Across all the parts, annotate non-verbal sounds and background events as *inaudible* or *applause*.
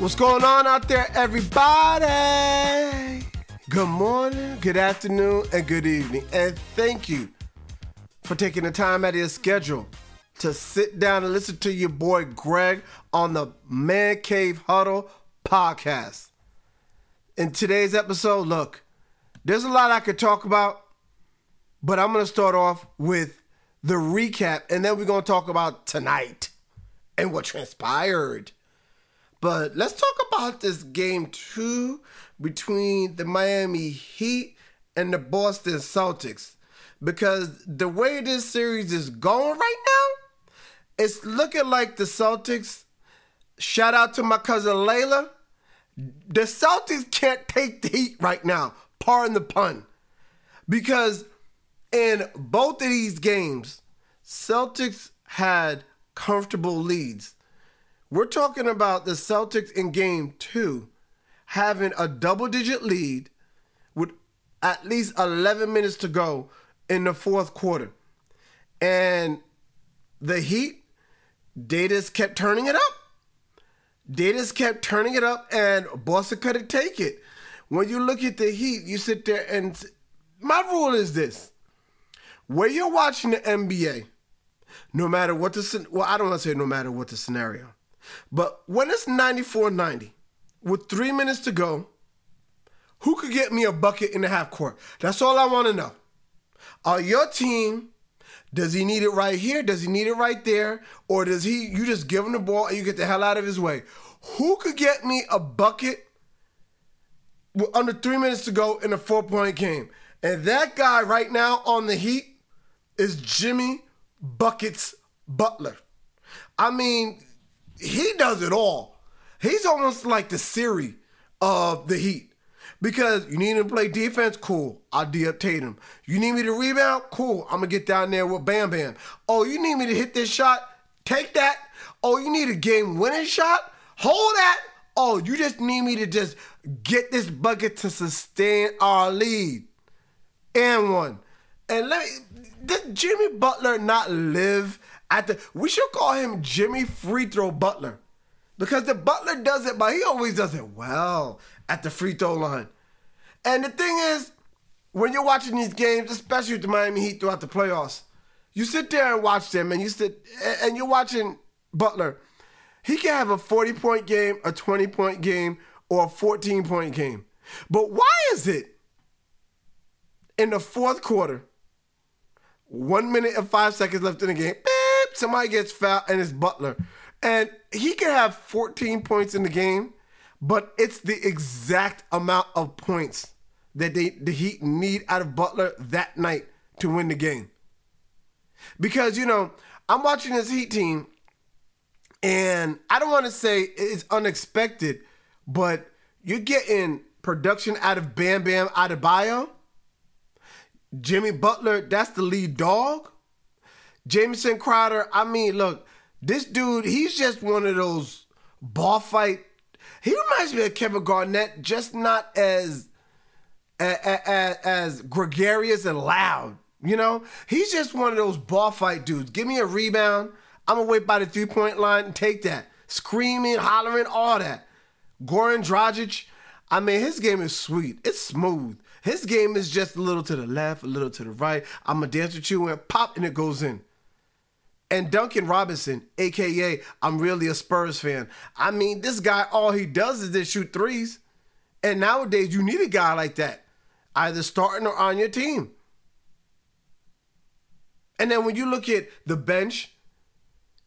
What's going on out there, everybody? Good morning, good afternoon, and good evening. And thank you for taking the time out of your schedule to sit down and listen to your boy Greg on the Man Cave Huddle podcast. In today's episode, look, there's a lot I could talk about, but I'm going to start off with the recap, and then we're going to talk about tonight and what transpired. But let's talk about this game two between the Miami Heat and the Boston Celtics. Because the way this series is going right now, it's looking like the Celtics. Shout out to my cousin Layla. The Celtics can't take the heat right now. Pardon the pun. Because in both of these games, Celtics had comfortable leads. We're talking about the Celtics in game two having a double digit lead with at least 11 minutes to go in the fourth quarter. And the Heat, they kept turning it up. They kept turning it up, and Boston couldn't take it. When you look at the Heat, you sit there and my rule is this: when you're watching the NBA, no matter what the well, I don't want to say no matter what the scenario, but when it's 94-90 with three minutes to go, who could get me a bucket in the half court? That's all I want to know. Are your team? Does he need it right here? Does he need it right there? Or does he you just give him the ball and you get the hell out of his way? Who could get me a bucket with under three minutes to go in a four point game? And that guy right now on the Heat is Jimmy Buckets Butler. I mean, he does it all. He's almost like the Siri of the Heat. Because you need him to play defense, cool. I'll D up Tatum. You need me to rebound, cool. I'm gonna get down there with Bam Bam. Oh, you need me to hit this shot? Take that. Oh, you need a game winning shot? Hold that. Oh, you just need me to just get this bucket to sustain our lead. And one. And let me did Jimmy Butler not live at the we should call him Jimmy Free Throw Butler. Because the Butler does it, but he always does it well at the free throw line. And the thing is, when you're watching these games, especially with the Miami Heat throughout the playoffs, you sit there and watch them, and you sit and you're watching Butler. He can have a 40 point game, a 20 point game, or a 14 point game. But why is it in the fourth quarter, one minute and five seconds left in the game, somebody gets fouled and it's Butler. And he can have 14 points in the game but it's the exact amount of points that they the Heat need out of Butler that night to win the game. Because you know, I'm watching this Heat team, and I don't want to say it's unexpected, but you're getting production out of Bam Bam out of Adebayo. Jimmy Butler, that's the lead dog. Jamison Crowder, I mean, look, this dude, he's just one of those ball fight he reminds me of Kevin Garnett, just not as as, as gregarious and loud. You know, he's just one of those ball fight dudes. Give me a rebound. I'm gonna wait by the three point line and take that. Screaming, hollering, all that. Goran Dragic, I mean, his game is sweet. It's smooth. His game is just a little to the left, a little to the right. I'm gonna dance with you and pop, and it goes in. And Duncan Robinson, aka I'm really a Spurs fan. I mean, this guy, all he does is just shoot threes. And nowadays, you need a guy like that, either starting or on your team. And then when you look at the bench,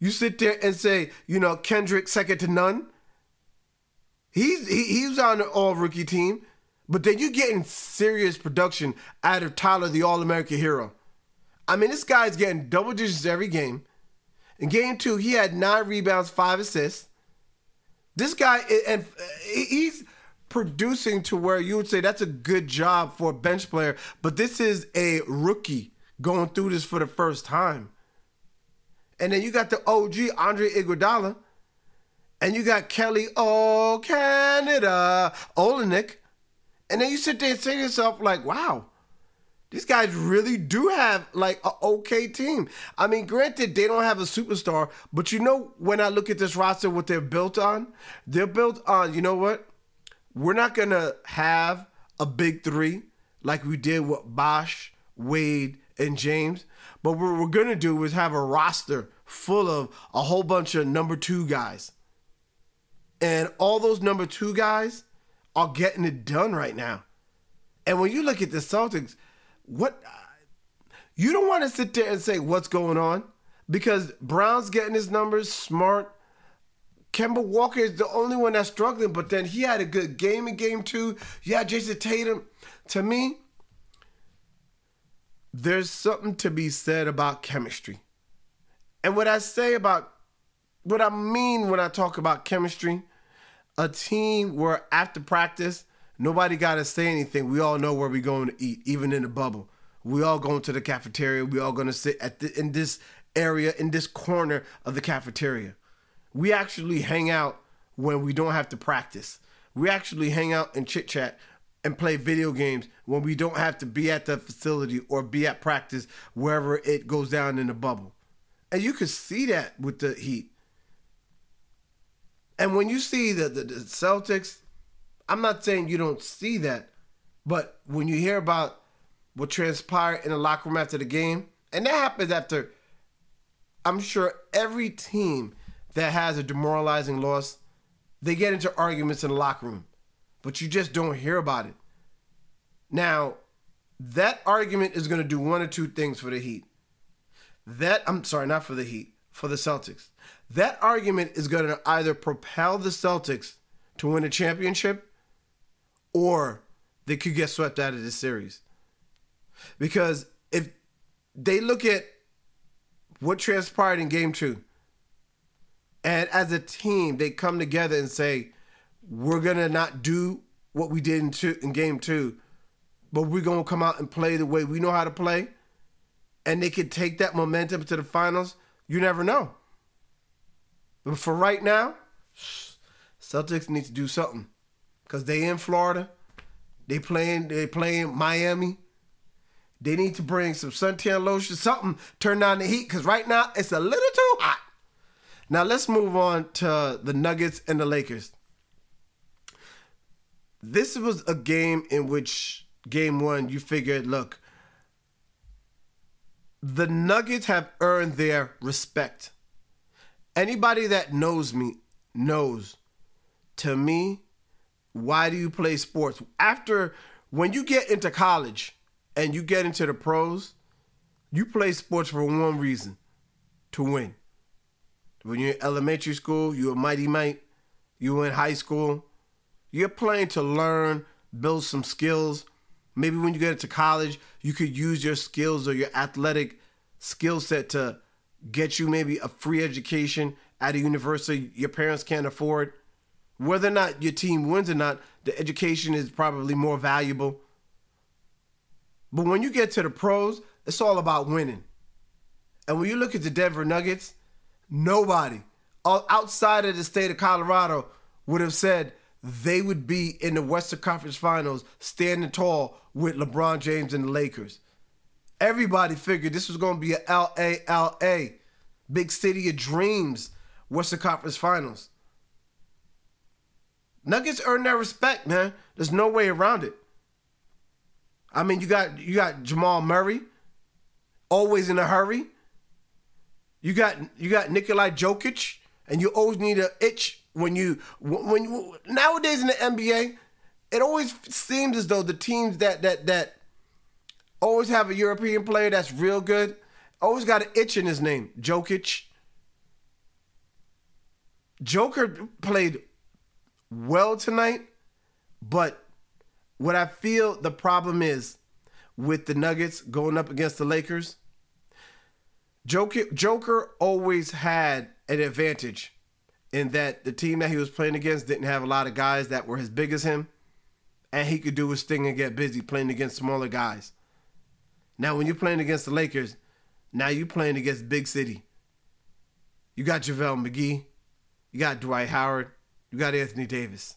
you sit there and say, you know, Kendrick second to none. He's he, he's on the all rookie team, but then you're getting serious production out of Tyler, the All American hero. I mean, this guy's getting double digits every game. In game two, he had nine rebounds, five assists. This guy, and he's producing to where you would say that's a good job for a bench player, but this is a rookie going through this for the first time. And then you got the OG Andre Iguodala, and you got Kelly Oh Canada Olynyk, and then you sit there and say to yourself like, "Wow, These guys really do have like a okay team. I mean, granted, they don't have a superstar, but you know, when I look at this roster, what they're built on, they're built on, you know what? We're not gonna have a big three like we did with Bosh, Wade, and James. But what we're gonna do is have a roster full of a whole bunch of number two guys. And all those number two guys are getting it done right now. And when you look at the Celtics, what you don't want to sit there and say what's going on because Brown's getting his numbers, smart. Kemba Walker is the only one that's struggling, but then he had a good game in game two. Yeah, Jayson Tatum. To me, there's something to be said about chemistry. And what I say about what I mean when I talk about chemistry, a team where after practice, nobody got to say anything. We all know where we're going to eat, even in the bubble. We all going to the cafeteria. We all going to sit at the, in this area, in this corner of the cafeteria. We actually hang out when we don't have to practice. We actually hang out and chit chat and play video games when we don't have to be at the facility or be at practice wherever it goes down in the bubble. And you can see that with the Heat. And when you see the, the, the Celtics, I'm not saying you don't see that, but when you hear about what transpired in the locker room after the game, and that happens after, I'm sure every team that has a demoralizing loss, they get into arguments in the locker room, but you just don't hear about it. Now, that argument is going to do one or two things for the Heat. That, I'm sorry, not for the Heat, for the Celtics. That argument is going to either propel the Celtics to win a championship or they could get swept out of this series. Because if they look at what transpired in game two, and as a team, they come together and say, we're going to not do what we did in, two, in game two, but we're going to come out and play the way we know how to play. And they could take that momentum to the finals. You never know. But for right now, Celtics need to do something because they in Florida. They playing. They playing Miami. They need to bring some suntan lotion, something. Turn down the heat because right now it's a little too hot. Now let's move on to the Nuggets and the Lakers. This was a game in which game one you figured, look, the Nuggets have earned their respect. Anybody that knows me knows. To me, why do you play sports? After when you get into college and you get into the pros, you play sports for one reason to win. When you're in elementary school, you're a mighty mite. You're in high school, you're playing to learn, build some skills. Maybe when you get into college, you could use your skills or your athletic skill set to get you maybe a free education at a university your parents can't afford. Whether or not your team wins or not, the education is probably more valuable. But when you get to the pros, it's all about winning. And when you look at the Denver Nuggets, nobody uh, outside of the state of Colorado would have said they would be in the Western Conference Finals standing tall with LeBron James and the Lakers. Everybody figured this was going to be a LA LA, big city of dreams, Western Conference Finals. Nuggets earn their respect, man. There's no way around it. I mean, you got you got Jamal Murray, always in a hurry. You got you got Nikolai Jokic, and you always need an itch when you when you, nowadays in the NBA, it always seems as though the teams that that that always have a European player that's real good always got an itch in his name, Jokic. Joker played well tonight, but what I feel the problem is with the Nuggets going up against the Lakers Joker, Joker always had an advantage in that the team that he was playing against didn't have a lot of guys that were as big as him, and he could do his thing and get busy playing against smaller guys. Now, when you're playing against the Lakers, now you're playing against Big City. You got JaVale McGee, you got Dwight Howard, you got Anthony Davis.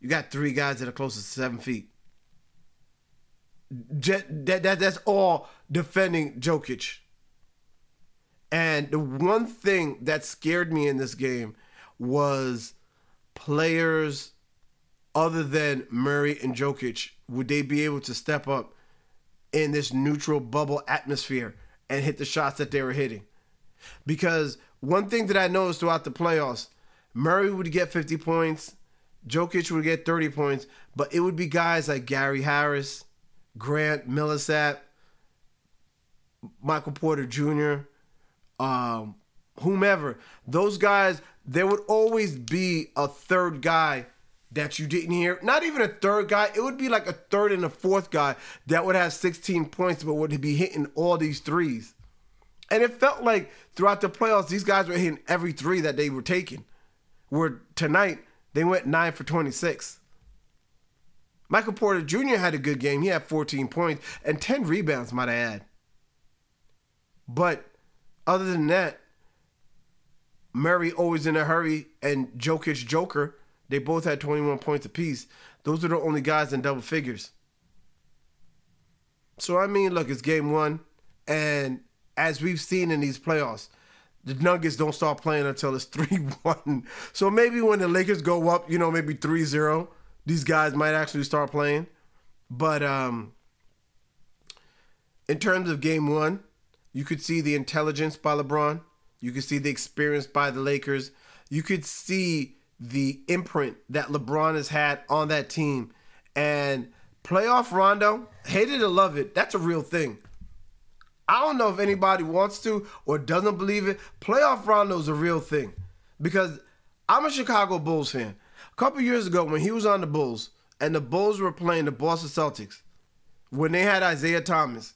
You got three guys that are close to seven feet. that, that that's all defending Jokic. And the one thing that scared me in this game was players other than Murray and Jokic, would they be able to step up in this neutral bubble atmosphere and hit the shots that they were hitting? Because one thing that I noticed throughout the playoffs, Murray would get 50 points, Jokic would get 30 points, but it would be guys like Gary Harris, Grant Millsap, Michael Porter Jr., um, whomever. Those guys, there would always be a third guy that you didn't hear. Not even a third guy. It would be like a third and a fourth guy that would have 16 points, but would be hitting all these threes. And it felt like throughout the playoffs, these guys were hitting every three that they were taking. Where tonight, they went 9 for 26. Michael Porter Jr. had a good game. He had 14 points and 10 rebounds, might I add. But other than that, Murray always in a hurry and Jokic Joker, they both had 21 points apiece. Those are the only guys in double figures. So I mean, look, it's game one, and as we've seen in these playoffs, the Nuggets don't start playing until it's *laughs* 3-1. So maybe when the Lakers go up, you know, maybe 3-0, these guys might actually start playing. But um in terms of game 1, you could see the intelligence by LeBron. You could see the experience by the Lakers. You could see the imprint that LeBron has had on that team. And playoff Rondo, hated it or love it, that's a real thing. Don't know if anybody wants to or doesn't believe it. Playoff Rondo is a real thing because I'm a Chicago Bulls fan. A couple years ago, when he was on the Bulls and the Bulls were playing the Boston Celtics, when they had Isaiah Thomas,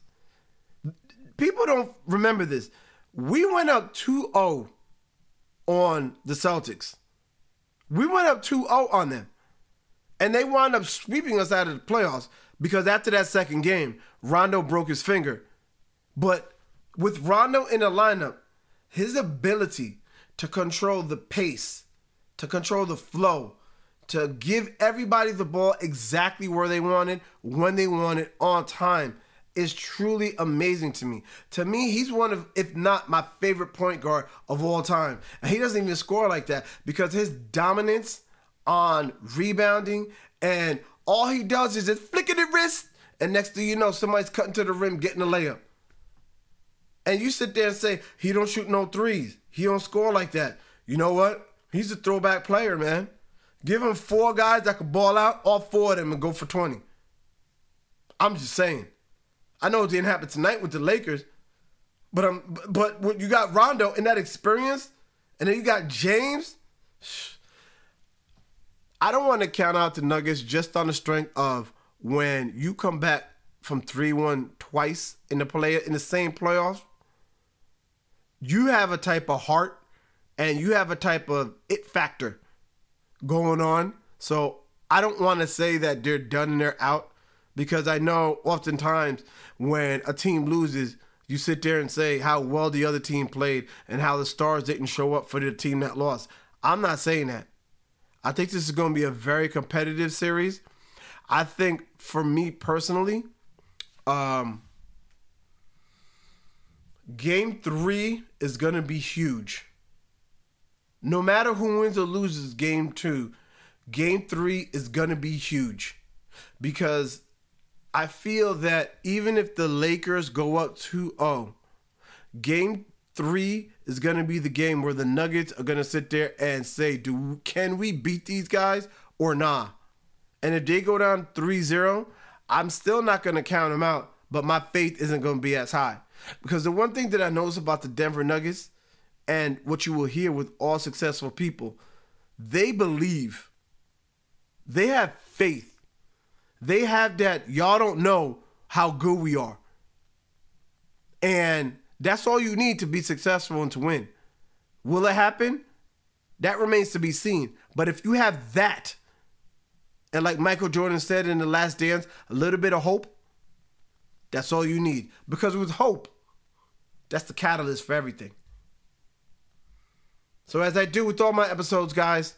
people don't remember this. We went up 2 0 on the Celtics. We went up 2 0 on them. And they wound up sweeping us out of the playoffs because after that second game, Rondo broke his finger. But with Rondo in the lineup, his ability to control the pace, to control the flow, to give everybody the ball exactly where they want it, when they want it, on time is truly amazing to me. To me, he's one of, if not my favorite point guard of all time. And he doesn't even score like that because his dominance on rebounding and all he does is just flicking the wrist, and next thing you know, somebody's cutting to the rim, getting a layup. And you sit there and say, he don't shoot no threes. He don't score like that. You know what? He's a throwback player, man. Give him four guys that can ball out, all four of them, and go for 20. I'm just saying. I know it didn't happen tonight with the Lakers, but um, but when you got Rondo in that experience, and then you got James. *sighs* I don't want to count out the Nuggets just on the strength of when you come back from three one twice in the play in the same playoffs. You have a type of heart, and you have a type of it factor going on. So I don't want to say that they're done and they're out because I know oftentimes when a team loses, you sit there and say how well the other team played and how the stars didn't show up for the team that lost. I'm not saying that. I think this is going to be a very competitive series. I think for me personally, um, game three is going to be huge. No matter who wins or loses game two, game three is going to be huge because I feel that even if the Lakers go up 2 0, game three is going to be the game where the Nuggets are going to sit there and say, Do can we beat these guys or nah? And if they go down 3 0, I'm still not going to count them out, but my faith isn't going to be as high. Because the one thing that I notice about the Denver Nuggets and what you will hear with all successful people, they believe, they have faith they have that y'all don't know how good we are. And that's all you need to be successful and to win. Will it happen? That remains to be seen. But if you have that, and like Michael Jordan said in The Last Dance, a little bit of hope, that's all you need. Because with hope, that's the catalyst for everything. So, as I do with all my episodes, guys,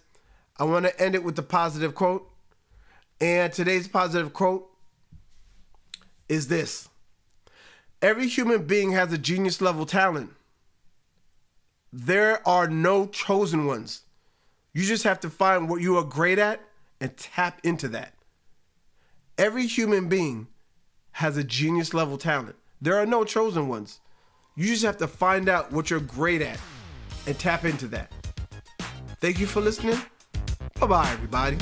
I want to end it with the positive quote. And today's positive quote is this every human being has a genius level talent. There are no chosen ones. You just have to find what you are great at and tap into that. Every human being has a genius level talent. There are no chosen ones. You just have to find out what you're great at and tap into that. Thank you for listening. Bye bye, everybody.